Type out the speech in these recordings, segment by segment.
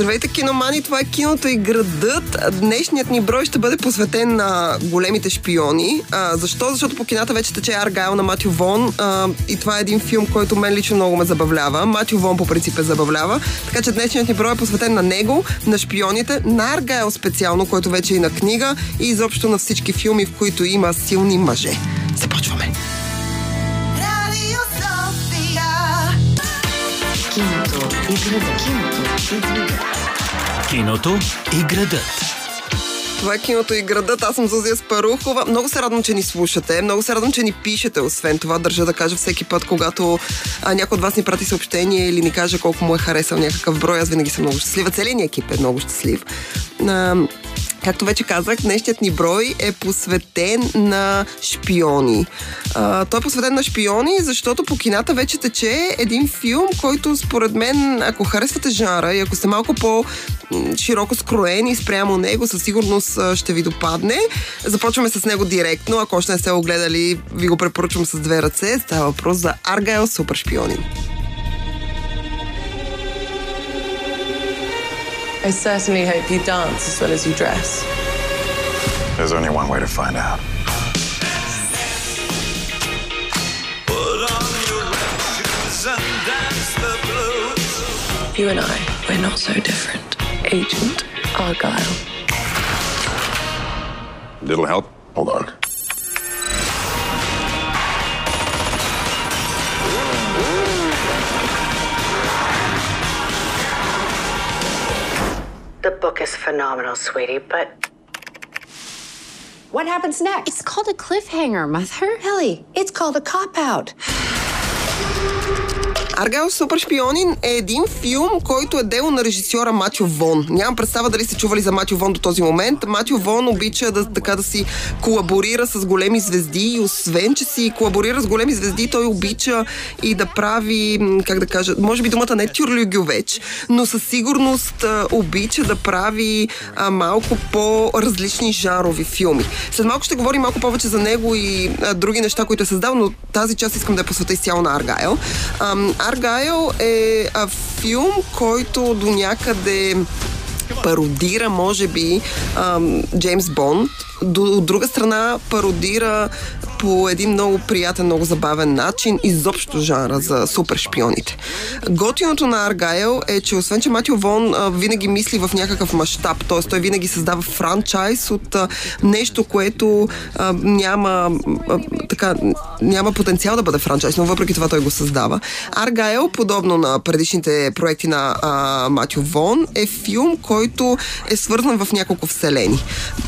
Здравейте, киномани! Това е киното и градът. Днешният ни брой ще бъде посветен на големите шпиони. А, защо? Защото по кината вече тече Аргайл на Матю Вон. А, и това е един филм, който мен лично много ме забавлява. Матю Вон по принцип е забавлява. Така че днешният ни брой е посветен на него, на шпионите, на Аргайл специално, който вече е и на книга и изобщо на всички филми, в които има силни мъже. Започваме! Киното и градът. Това е киното и градът. Аз съм Зузия Спарухова. Много се радвам, че ни слушате. Много се радвам, че ни пишете. Освен това, държа да кажа всеки път, когато а, някой от вас ни прати съобщение или ни каже колко му е харесал някакъв брой, аз винаги съм много щастлива. Целият екип е много щастлив. А, Както вече казах, днешният ни брой е посветен на шпиони. А, той е посветен на шпиони, защото по кината вече тече един филм, който според мен, ако харесвате жанра и ако сте малко по-широко скроени спрямо него, със сигурност ще ви допадне. Започваме с него директно. Ако още не сте го гледали, ви го препоръчвам с две ръце. Става въпрос за Аргайл Супер шпионин. I certainly hope you dance as well as you dress. There's only one way to find out. Put on your red shoes and dance the blues. You and I, we're not so different. Agent Argyle. Little help? Hold on. The book is phenomenal, sweetie, but. What happens next? It's called a cliffhanger, Mother. Ellie, it's called a cop out. Аргайл Супер шпионин е един филм, който е дело на режисьора Матю Вон. Нямам представа дали сте чували за Матю Вон до този момент. Матю Вон обича да, така да си колаборира с големи звезди и освен, че си колаборира с големи звезди, той обича и да прави, как да кажа, може би думата не е тюрлюгювеч, но със сигурност а, обича да прави а, малко по-различни жанрови филми. След малко ще говорим малко повече за него и а, други неща, които е създал, но тази част искам да я посвета изцяло на Аргайл. Аргайл е а, филм, който до някъде пародира, може би, Джеймс Бонд. До, от друга страна, пародира по един много приятен, много забавен начин изобщо жанра за супер шпионите. Готиното на Аргайл е, че освен, че Матио Вон а, винаги мисли в някакъв мащаб, т.е. той винаги създава франчайз от а, нещо, което а, няма, а, така, няма потенциал да бъде франчайз, но въпреки това той го създава. Аргайл, подобно на предишните проекти на а, Матио Вон, е филм, който е свързан в няколко вселени.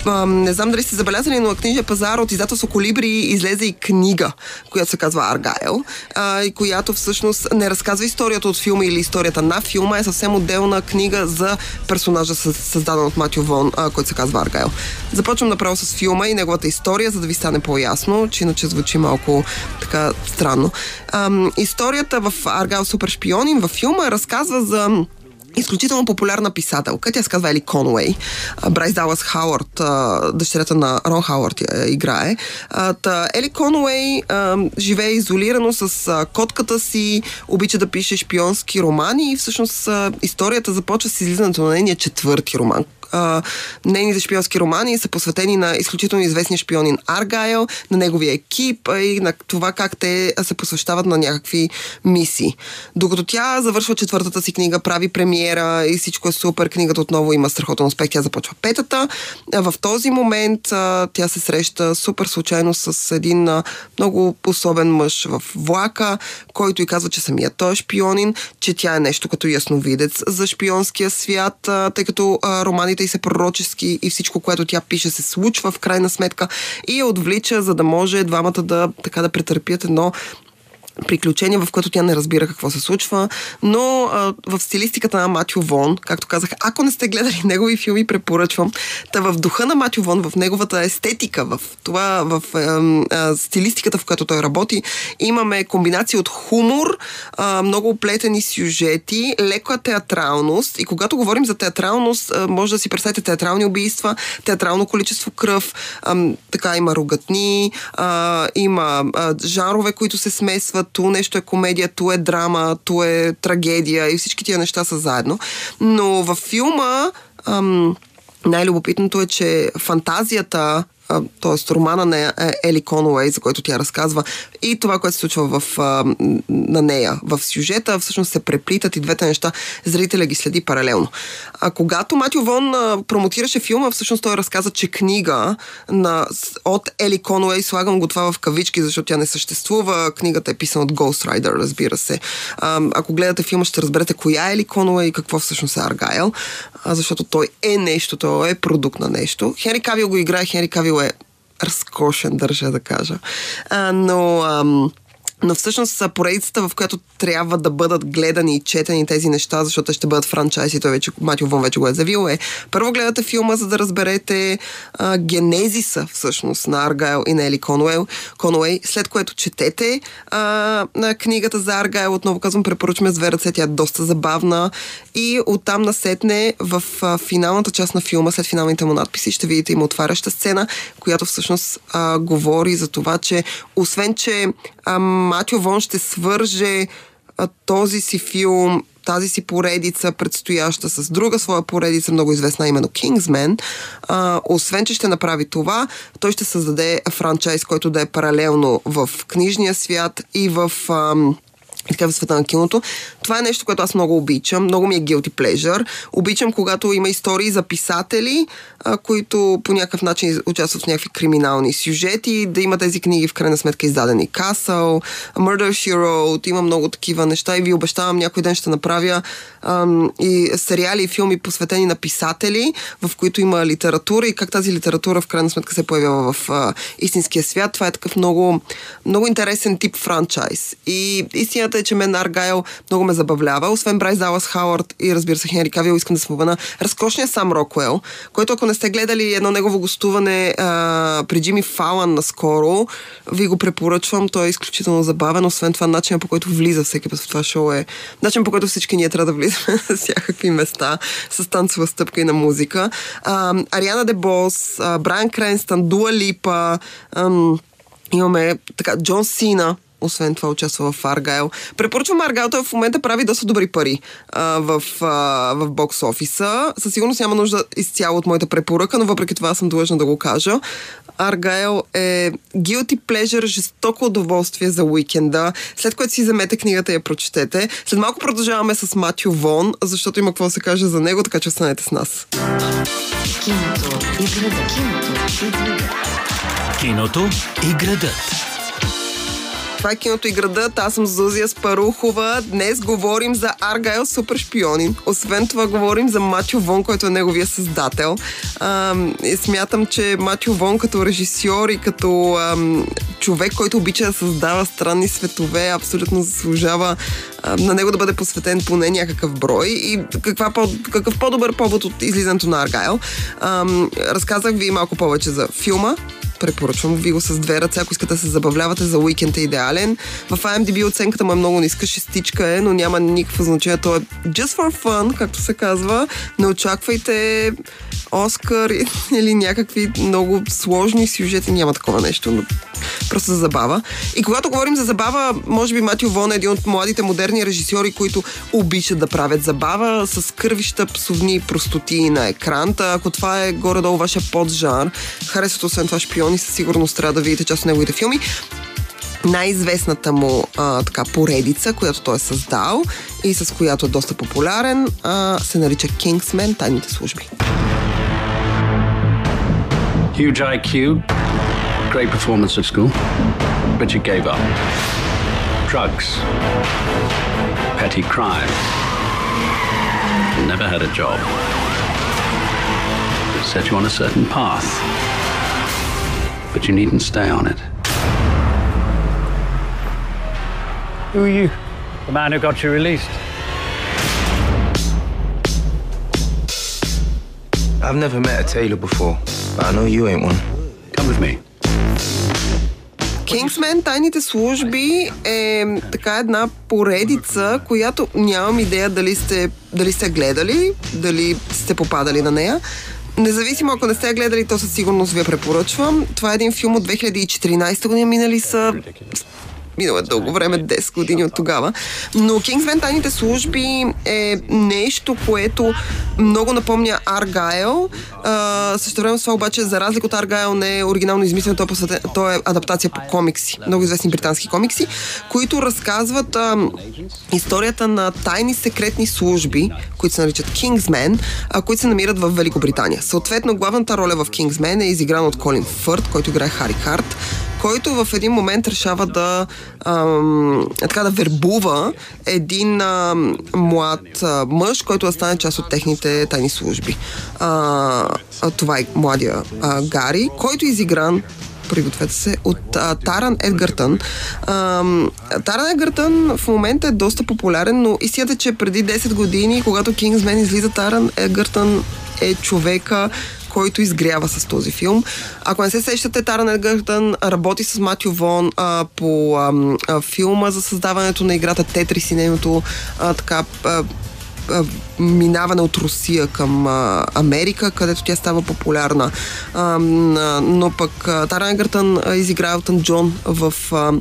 А, не знам дали сте забелязали, но книжния пазар от издателство Колибри излезе и книга, която се казва Аргайл, а, и която всъщност не разказва историята от филма или историята на филма, е съвсем отделна книга за персонажа, създаден от Матю Вон, а, който се казва Аргайл. Започвам направо с филма и неговата история, за да ви стане по-ясно, че иначе звучи малко така странно. А, историята в Аргайл Супер шпионин във филма разказва за изключително популярна писателка. Тя се казва Ели Конуей. Брайс Далас Хауърд, дъщерята на Рон Хауърд играе. Та, Ели Конуей живее изолирано с котката си, обича да пише шпионски романи и всъщност историята започва с излизането на нейния четвърти роман, нейните шпионски романи са посветени на изключително известния шпионин Аргайл, на неговия екип и на това как те се посвещават на някакви мисии. Докато тя завършва четвъртата си книга, прави премиера и всичко е супер, книгата отново има страхотен успех, тя започва петата. В този момент тя се среща супер случайно с един много особен мъж в влака, който и казва, че самият той е шпионин, че тя е нещо като ясновидец за шпионския свят, тъй като романите и са пророчески и всичко, което тя пише се случва в крайна сметка и я отвлича, за да може двамата да, така да претърпят едно приключение, в което тя не разбира какво се случва, но а, в стилистиката на Матю Вон, както казах, ако не сте гледали негови филми, препоръчвам. Та в духа на Матю Вон, в неговата естетика, в това, в а, а, стилистиката, в която той работи, имаме комбинация от хумор, а, много оплетени сюжети, лека театралност и когато говорим за театралност, а, може да си представите театрални убийства, театрално количество кръв, а, така има рогатни, а, има а, жанрове, които се смесват, ту нещо е комедия, ту е драма, ту е трагедия и всички тия неща са заедно. Но във филма ам, най-любопитното е, че фантазията т.е. романа на Ели Конуей, за който тя разказва, и това, което се случва в, на нея в сюжета, всъщност се преплитат и двете неща, зрителя ги следи паралелно. А когато Матио Вон промотираше филма, всъщност той разказа, че книга на, от Ели Конуей, слагам го това в кавички, защото тя не съществува, книгата е писана от Ghost Rider, разбира се. А, ако гледате филма, ще разберете коя е Ели Конуей и какво всъщност е Аргайл, а, защото той е нещо, той е продукт на нещо. Хенри Кавил го играе, Хенри Кавил е разкошен, държа да кажа. А, но... Ам, но всъщност поредицата, в която трябва да бъдат гледани и четени тези неща, защото ще бъдат франчайзи, той вече, Матио Вон вече го е завил, е първо гледате филма, за да разберете а, генезиса всъщност на Аргайл и на Ели Конуел, Конуей, след което четете а, на книгата за Аргайл, отново казвам, препоръчваме ръце, тя е доста забавна. И оттам насетне в а, финалната част на филма, след финалните му надписи, ще видите има отваряща сцена, която всъщност а, говори за това, че освен, че а, Матио Вон ще свърже а, този си филм, тази си поредица, предстояща с друга своя поредица, много известна, именно Kingsman. А, освен, че ще направи това, той ще създаде франчайз, който да е паралелно в книжния свят и в... Ам, така в света на киното. Това е нещо, което аз много обичам. Много ми е guilty pleasure. Обичам, когато има истории за писатели, а, които по някакъв начин участват в някакви криминални сюжети, да има тези книги в крайна сметка издадени. Castle, Murder She Wrote, има много такива неща и ви обещавам някой ден ще направя ам, и сериали и филми посветени на писатели, в които има литература и как тази литература в крайна сметка се появява в а, истинския свят. Това е такъв много, много интересен тип франчайз. И истината е, че мен Аргайл много ме забавлява. Освен Брайс Далас Хауърд и разбира се Хенри Кавил, искам да спомена разкошния сам Рокуел, който ако не сте гледали едно негово гостуване а, при Джимми Фалан наскоро, ви го препоръчвам. Той е изключително забавен. Освен това, начинът по който влиза всеки път в това шоу е начин по който всички ние трябва да влизаме на всякакви места с танцова стъпка и на музика. А, Ариана Дебос, а, Брайан Кренстън, Дуа Липа, ам, имаме така Джон Сина, освен това участва в Аргайл. Препоръчвам Аргайл, той в момента прави доста добри пари а, в, а, в бокс офиса. Със сигурност няма нужда изцяло от моята препоръка, но въпреки това съм длъжна да го кажа. Аргайл е guilty pleasure, жестоко удоволствие за уикенда, след което си вземете книгата и я прочетете. След малко продължаваме с Матю Вон, защото има какво да се каже за него, така че останете с нас. Киното и градът. Киното и градът. Киното и градът. Това е киното и градът. Аз съм Зузия Спарухова. Днес говорим за Аргайл Супер шпионин. Освен това говорим за Матю Вон, който е неговия създател. А, и смятам, че Матю Вон като режисьор и като ам, човек, който обича да създава странни светове, абсолютно заслужава а, на него да бъде посветен поне някакъв брой. И каква по, какъв по-добър повод от излизането на Аргайл. Ам, разказах ви малко повече за филма, препоръчвам ви го с две ръце, ако искате да се забавлявате за уикенд е идеален. В IMDb оценката му е много ниска, шестичка е, но няма никакво значение. То е just for fun, както се казва. Не очаквайте Оскар или някакви много сложни сюжети, няма такова нещо, но просто за забава. И когато говорим за забава, може би Матио Вон е един от младите модерни режисьори, които обичат да правят забава с кървища, псовни простоти на екран. Та, ако това е горе-долу вашия поджар, харесвате освен това шпиони, със сигурност трябва да видите част от неговите филми най-известната му а, така, поредица, която той е създал и с която е доста популярен, а, се нарича Kingsman, Тайните служби. Huge IQ, great performance at school, but you gave up. Drugs, petty crime, never had a job. It set you on a certain path, but you needn't stay on it. Who are you? The man who got you released. I've never met a tailor before, but I know you ain't one. Come with me. Kingsman, Тайните служби е така една поредица, която нямам идея дали сте, дали сте гледали, дали сте попадали на нея. Независимо ако не сте гледали, то със сигурност ви я препоръчвам. Това е един филм от 2014 година, минали са минало е дълго време, 10 години от тогава. Но Кингсмен тайните служби е нещо, което много напомня Аргайл. Също време с това обаче, за разлика от Аргайл, не е оригинално измислено, то е, то е адаптация по комикси, много известни британски комикси, които разказват а, историята на тайни секретни служби, които се наричат Кингсмен, а, които се намират в Великобритания. Съответно, главната роля в Кингсмен е изиграна от Колин Фърт, който играе Хари Харт, който в един момент решава да ам, така да вербува един ам, млад а, мъж, който да стане част от техните тайни служби. А, а, това е младия а, Гари, който е изигран пригответе се, от а, Таран Едгартън. А, Таран Едгартън в момента е доста популярен, но истината е, че преди 10 години, когато Кингсмен излиза Таран Едгартън е човека, който изгрява с този филм. Ако не се сещате, Таран Едгартън работи с Матю Вон а, по а, а, филма за създаването на играта Тетрис и нейното а, така а, минаване от Русия към а, Америка, където тя става популярна. А, но пък Таран Егъртън изигра Елтън Джон в а,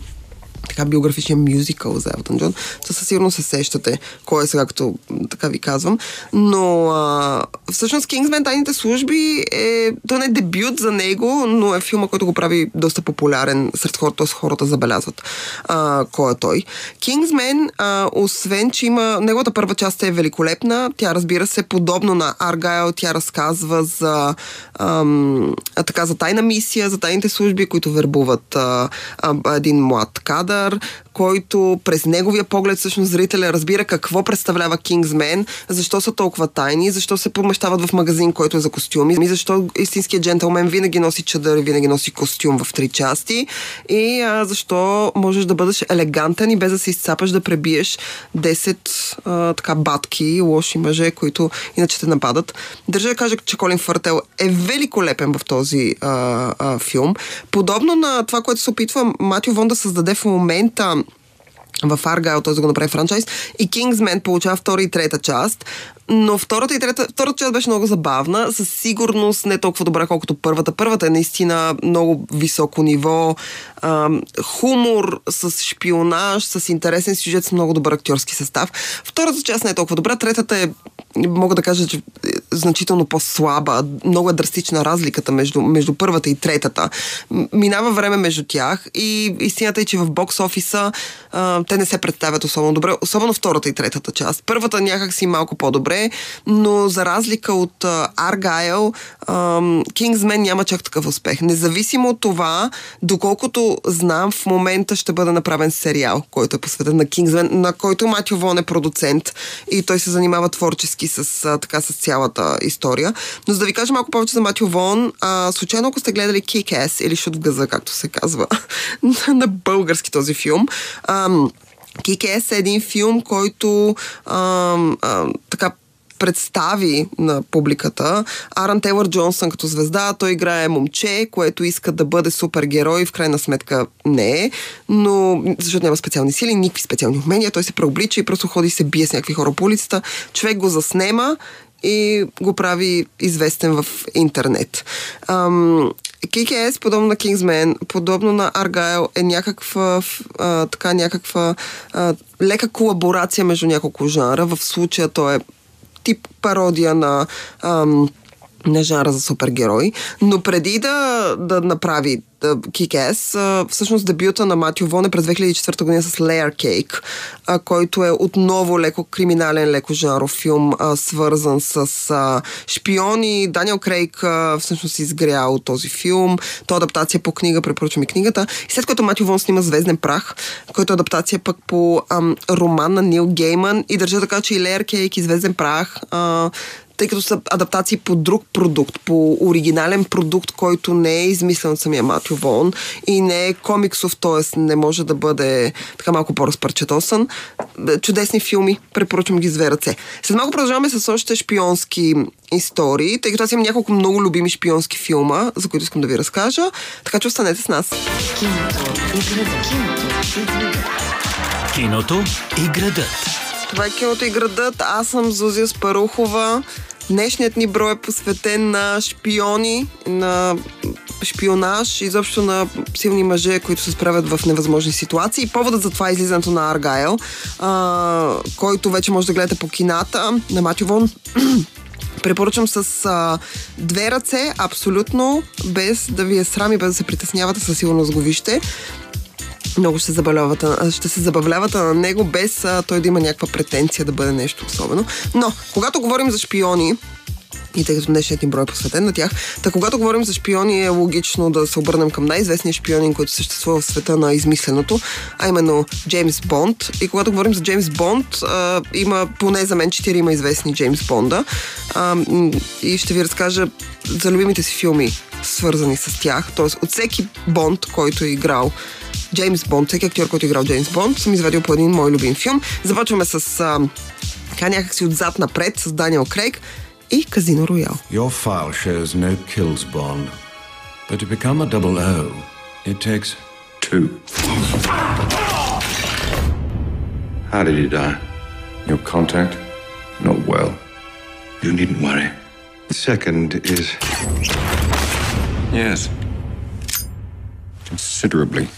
така биографичен мюзикъл за Елтън Джон. То със сигурност се сещате кой е сега, като така ви казвам. Но а, всъщност Кингсмен Тайните служби е... То не е дебют за него, но е филма, който го прави доста популярен сред хората, т.е. хората забелязват а, кой е той. Кингсмен, а, освен, че има... Неговата първа част е великолепна. Тя, разбира се, подобно на Аргайл, тя разказва за ам, така, за тайна мисия, за тайните служби, които вербуват а, а, един млад кадър, който през неговия поглед всъщност зрителя разбира какво представлява Кингсмен, защо са толкова тайни, защо се помещават в магазин, който е за костюми, и защо истинският джентълмен винаги носи чадър и винаги носи костюм в три части и а, защо можеш да бъдеш елегантен и без да се изцапаш да пребиеш 10 а, така батки, лоши мъже, които иначе те нападат. Държа да кажа, че Колин Фъртел е великолепен в този а, а, филм. Подобно на това, което се опитва Матио Вон да създаде в момента в Аргайл, да го направи франчайз. И Кингсмен получава втора и трета част. Но втората и трета, втората част беше много забавна, със сигурност не толкова добра, колкото първата. Първата е наистина много високо ниво, ам, хумор с шпионаж, с интересен сюжет, с много добър актьорски състав. Втората част не е толкова добра, третата е мога да кажа, че е значително по-слаба. Много е драстична разликата между, между първата и третата. Минава време между тях и истината е, че в бокс офиса а, те не се представят особено добре, особено втората и третата част. Първата някак си малко по-добре, но за разлика от Аргайл, Кингсмен няма чак такъв успех. Независимо от това, доколкото знам, в момента ще бъде направен сериал, който е посветен на Кингсмен, на който Матио Вон е продуцент и той се занимава творчески с, а, така, с цялата история. Но за да ви кажа малко повече за Матио Вон, а, случайно ако сте гледали Kick-Ass или Шут в газа, както се казва на български този филм, ам, Kick-Ass е един филм, който ам, ам, така представи на публиката Аран Тейлър Джонсън като звезда. Той играе момче, което иска да бъде супергерой, в крайна сметка не е, но защото няма специални сили, никакви специални умения, той се преоблича и просто ходи и се бие с някакви хора по улицата. Човек го заснема и го прави известен в интернет. Ам, KKS, подобно на Kingsman, подобно на Argyle, е някаква, а, така, някаква а, лека колаборация между няколко жанра. В случая то е тип пародия на ам, на жанра за супергерой, но преди да, да направи Кикес, всъщност дебюта на Матио Вон е през 2004 година с Layer Cake, а, който е отново леко криминален, леко жанров филм, а, свързан с а, шпиони. Даниел Крейг а, всъщност изгря този филм. То е адаптация по книга, препоръчвам и книгата. И след което Матио Вон снима Звезден прах, който е адаптация пък по ам, роман на Нил Гейман и държа така, че и Layer Cake и Звезден прах а, тъй като са адаптации по друг продукт, по оригинален продукт, който не е измислен от самия Матю Вон и не е комиксов, т.е. не може да бъде така малко по-разпарчетосан. Чудесни филми, препоръчвам ги с две ръце. След малко продължаваме с още шпионски истории, тъй като аз имам няколко много любими шпионски филма, за които искам да ви разкажа, така че останете с нас. Киното и градът. Това е киното и градът. Аз съм Зузия Спарухова. Днешният ни брой е посветен на шпиони, на шпионаж, изобщо на силни мъже, които се справят в невъзможни ситуации. Поводът за това е излизането на Аргайл, а, който вече може да гледате по кината на Матю Вон. Препоръчвам с а, две ръце, абсолютно, без да ви е срам и без да се притеснявате, със сигурност го вижте. Много ще а, ще се забавлявате на него, без а, той да има някаква претенция да бъде нещо особено. Но, когато говорим за шпиони, и тъй като днешният ни брой е посветен на тях. Та когато говорим за шпиони е логично да се обърнем към най-известния шпионин, който съществува в света на измисленото, а именно Джеймс Бонд. И когато говорим за Джеймс Бонд, а, има поне за мен четирима известни Джеймс Бонда. А, и ще ви разкажа за любимите си филми, свързани с тях. Тоест от всеки Бонд, който е играл Джеймс Бонд, всеки актьор, който е играл Джеймс Бонд, съм извадил по един мой любим филм. Започваме с а, така някакси отзад напред с Даниел Крейг и Казино Роял. Your file shows no kills, Bond. But to become a double O, it takes two. How did he die? Your contact? Not well. You needn't worry. The second is. Yes. Considerably.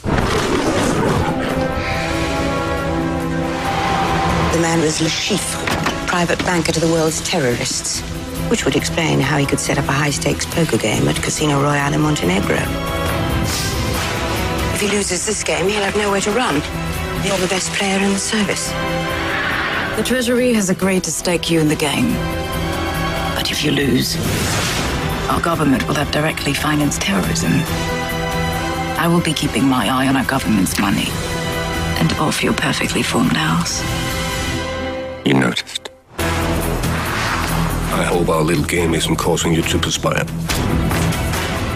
The man was Le Chiffre, private banker to the world's terrorists, which would explain how he could set up a high stakes poker game at Casino Royale in Montenegro. If he loses this game, he'll have nowhere to run. You're the best player in the service. The Treasury has agreed to stake you in the game. But if you lose, our government will have directly financed terrorism. I will be keeping my eye on our government's money and off your perfectly formed house. You noticed. I hope our little game isn't causing you to perspire.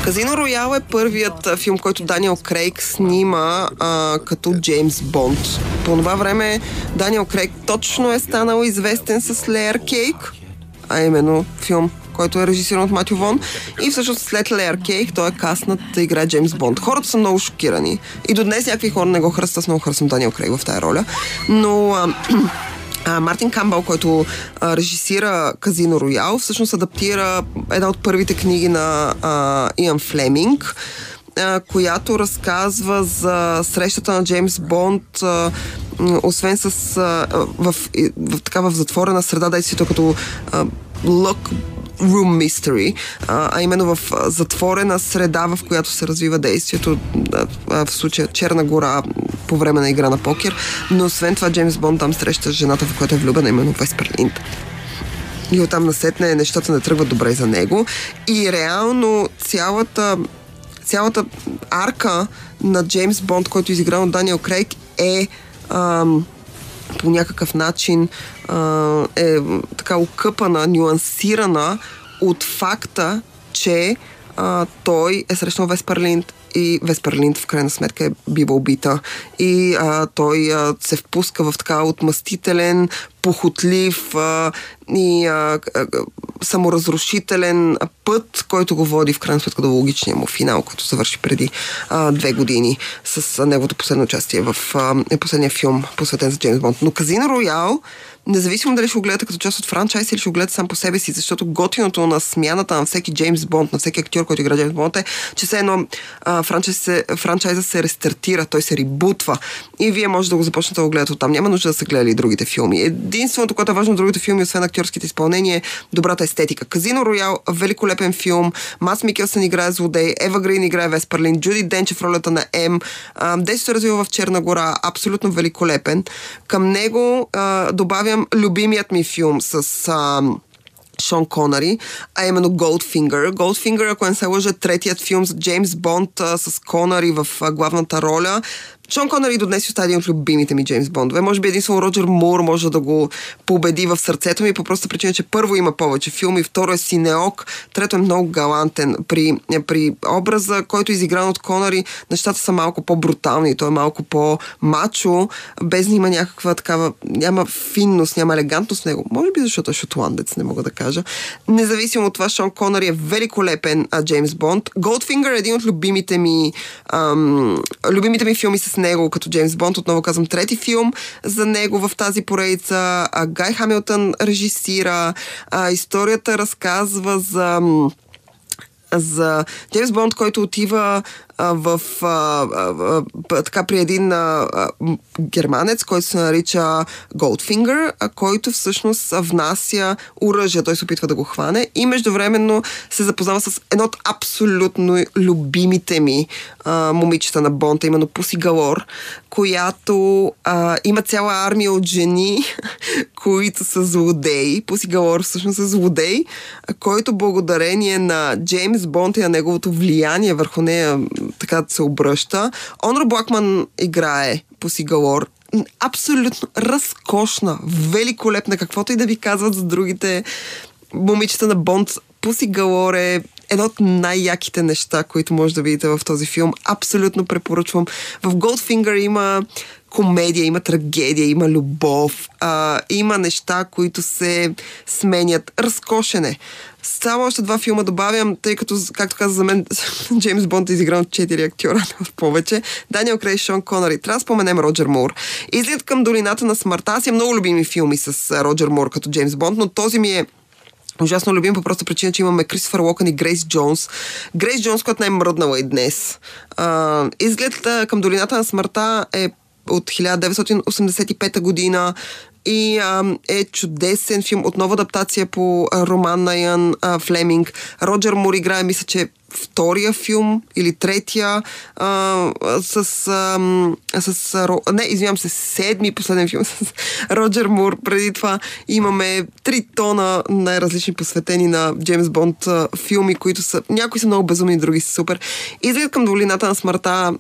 Казино Роял е първият филм, който Даниел Крейг снима а, като Джеймс Бонд. По това време Даниел Крейг точно е станал известен с Леер Кейк, а именно филм, който е режисиран от Матю Вон. И всъщност след Леер Кейк той е каснат да играе Джеймс Бонд. Хората са много шокирани. И до днес някакви хора не го харесват. Аз много харесвам Даниел Крейг в тази роля. Но... А, Мартин Камбъл, който а, режисира Казино Роял, всъщност адаптира една от първите книги на а, Иан Флеминг, а, която разказва за срещата на Джеймс Бонд, а, освен с а, в, и- в, така в затворена среда, действието като а, Look Room Mystery, а, именно в затворена среда, в която се развива действието, в случая Черна гора по време на игра на покер, но освен това Джеймс Бонд там среща жената, в която е влюбена, именно Веспер Линд. И оттам насетне нещата не тръгват добре за него. И реално цялата, цялата арка на Джеймс Бонд, който е изигран от Даниел Крейг е ам, по някакъв начин а, е така окъпана, нюансирана от факта, че а, той е срещнал Весперлинд и Весперлинд в крайна сметка е бива убита. И а, той а, се впуска в така отмъстителен, похотлив а, и а, а, саморазрушителен път, който го води в крайна сметка до логичния му финал, който завърши преди а, две години с неговото последно участие в а, е последния филм, посветен за Джеймс Бонд. Но Казино Роял независимо дали ще го гледате като част от франчайз или ще го гледате сам по себе си, защото готиното на смяната на всеки Джеймс Бонд, на всеки актьор, който играе Джеймс Бонд е, че все едно а, франчайз се, франчайза се рестартира, той се ребутва и вие може да го започнете да го гледате оттам. Няма нужда да са гледали другите филми. Единственото, което е важно в другите филми, освен актьорските изпълнения, е добрата естетика. Казино Роял, великолепен филм, Мас Микелсън играе злодей, Ева Грин играе Весперлин, Джуди Денче в ролята на М. А, Действието се развива в Черна гора, абсолютно великолепен. Към него а, добавям любимият ми филм с... А, Шон Конари, а именно Goldfinger. Goldfinger, ако не се лъжа, третият филм за Джеймс Бонд а, с Конари в а, главната роля. Шон Конари до днес остава един от любимите ми Джеймс Бондове. Може би единствено Роджер Мур може да го победи в сърцето ми по проста причина, че първо има повече филми, второ е синеок, трето е много галантен. При, при образа, който е изигран от Конари, нещата са малко по-брутални, той е малко по-мачо, без да има някаква такава, няма финност, няма елегантност в него. Може би защото е шотландец, не мога да кажа. Независимо от това, Шон Конари е великолепен а, Джеймс Бонд. Goldfinger е един от любимите ми, ам, любимите ми филми с него като Джеймс Бонд. Отново казвам трети филм за него в тази поредица. Гай Хамилтън режисира. А, историята разказва за за Джеймс Бонд, който отива в а, така при един германец, който се нарича Goldfinger, който всъщност внася оръжие. Той се опитва да го хване и междувременно се запознава с едно от абсолютно любимите ми а, момичета на Бонд, а именно Пуси Галор, която а, има цяла армия от жени, които са злодеи. Пуси Галор всъщност е злодей, който благодарение на Джеймс Бонд и на неговото влияние върху нея така се обръща. Онро Блакман играе Пуси Галор. М, Абсолютно разкошна, великолепна, каквото и да ви казват за другите момичета на Бонд. Пуси Галор е едно от най-яките неща, които може да видите в този филм. Абсолютно препоръчвам. В Goldfinger има комедия, има трагедия, има любов, а, има неща, които се сменят. Разкошене. Само още два филма добавям, тъй като, както каза за мен, Джеймс Бонд е изигран от четири актьора в повече. Даниел Крей, Шон Конъри. Трябва да споменем Роджер Мур. Излизат към долината на смъртта. Аз имам много любими филми с Роджер Мур като Джеймс Бонд, но този ми е ужасно любим по проста причина, че имаме Кристофър Локън и Грейс Джонс. Грейс Джонс, която не е мръднала и днес. А, изглед към долината на смъртта е от 1985 година и а, е чудесен филм, отново адаптация по роман на Ян а, Флеминг. Роджер Мур играе, мисля, че втория филм или третия а, с, а, с а, не, извинявам се, седми последен филм с Роджер Мур. Преди това имаме три тона най-различни посветени на Джеймс Бонд а, филми, които са, някои са много безумни, други са супер. Изглед към долината на смъртта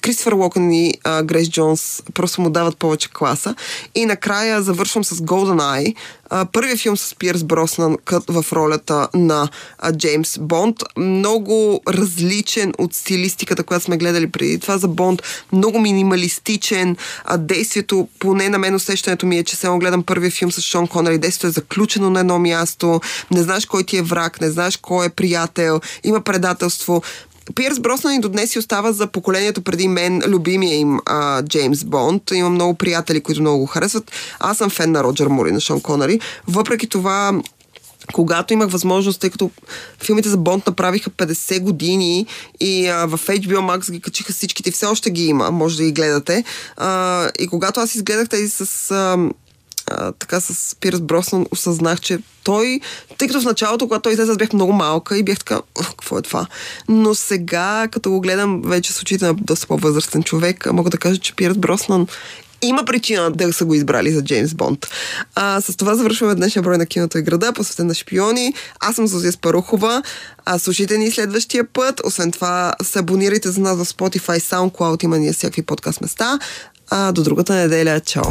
Кристофър Локън и а, Грейс Джонс просто му дават повече класа. И накрая завършвам с GoldenEye, а, първият филм с Пирс Броснан в ролята на а, Джеймс Бонд. Много различен от стилистиката, която сме гледали преди това за Бонд. Много минималистичен. А, действието, поне на мен усещането ми е, че само гледам първия филм с Шон Конър и действието е заключено на едно място. Не знаеш кой ти е враг, не знаеш кой е приятел, има предателство. Пирс Броснан и до днес си остава за поколението преди мен любимия им а, Джеймс Бонд. Има много приятели, които много го харесват. Аз съм фен на Роджер Мур и на Шон Конъри. Въпреки това, когато имах възможност, тъй като филмите за Бонд направиха 50 години и а, в HBO Max ги качиха всичките, все още ги има, може да ги гледате. А, и когато аз изгледах тези с... А, така с Пирс Броснан осъзнах, че той, тъй като в началото, когато той излезе, аз бях много малка и бях така, «Ух, какво е това? Но сега, като го гледам вече с очите на доста по-възрастен човек, мога да кажа, че Пирс Броснан има причина да са го избрали за Джеймс Бонд. А, с това завършваме днешния брой на киното и града, посветен на шпиони. Аз съм Зозия Спарухова. А, слушайте ни следващия път. Освен това, се абонирайте за нас в Spotify, SoundCloud, има ние всякакви подкаст места. А, до другата неделя. Чао!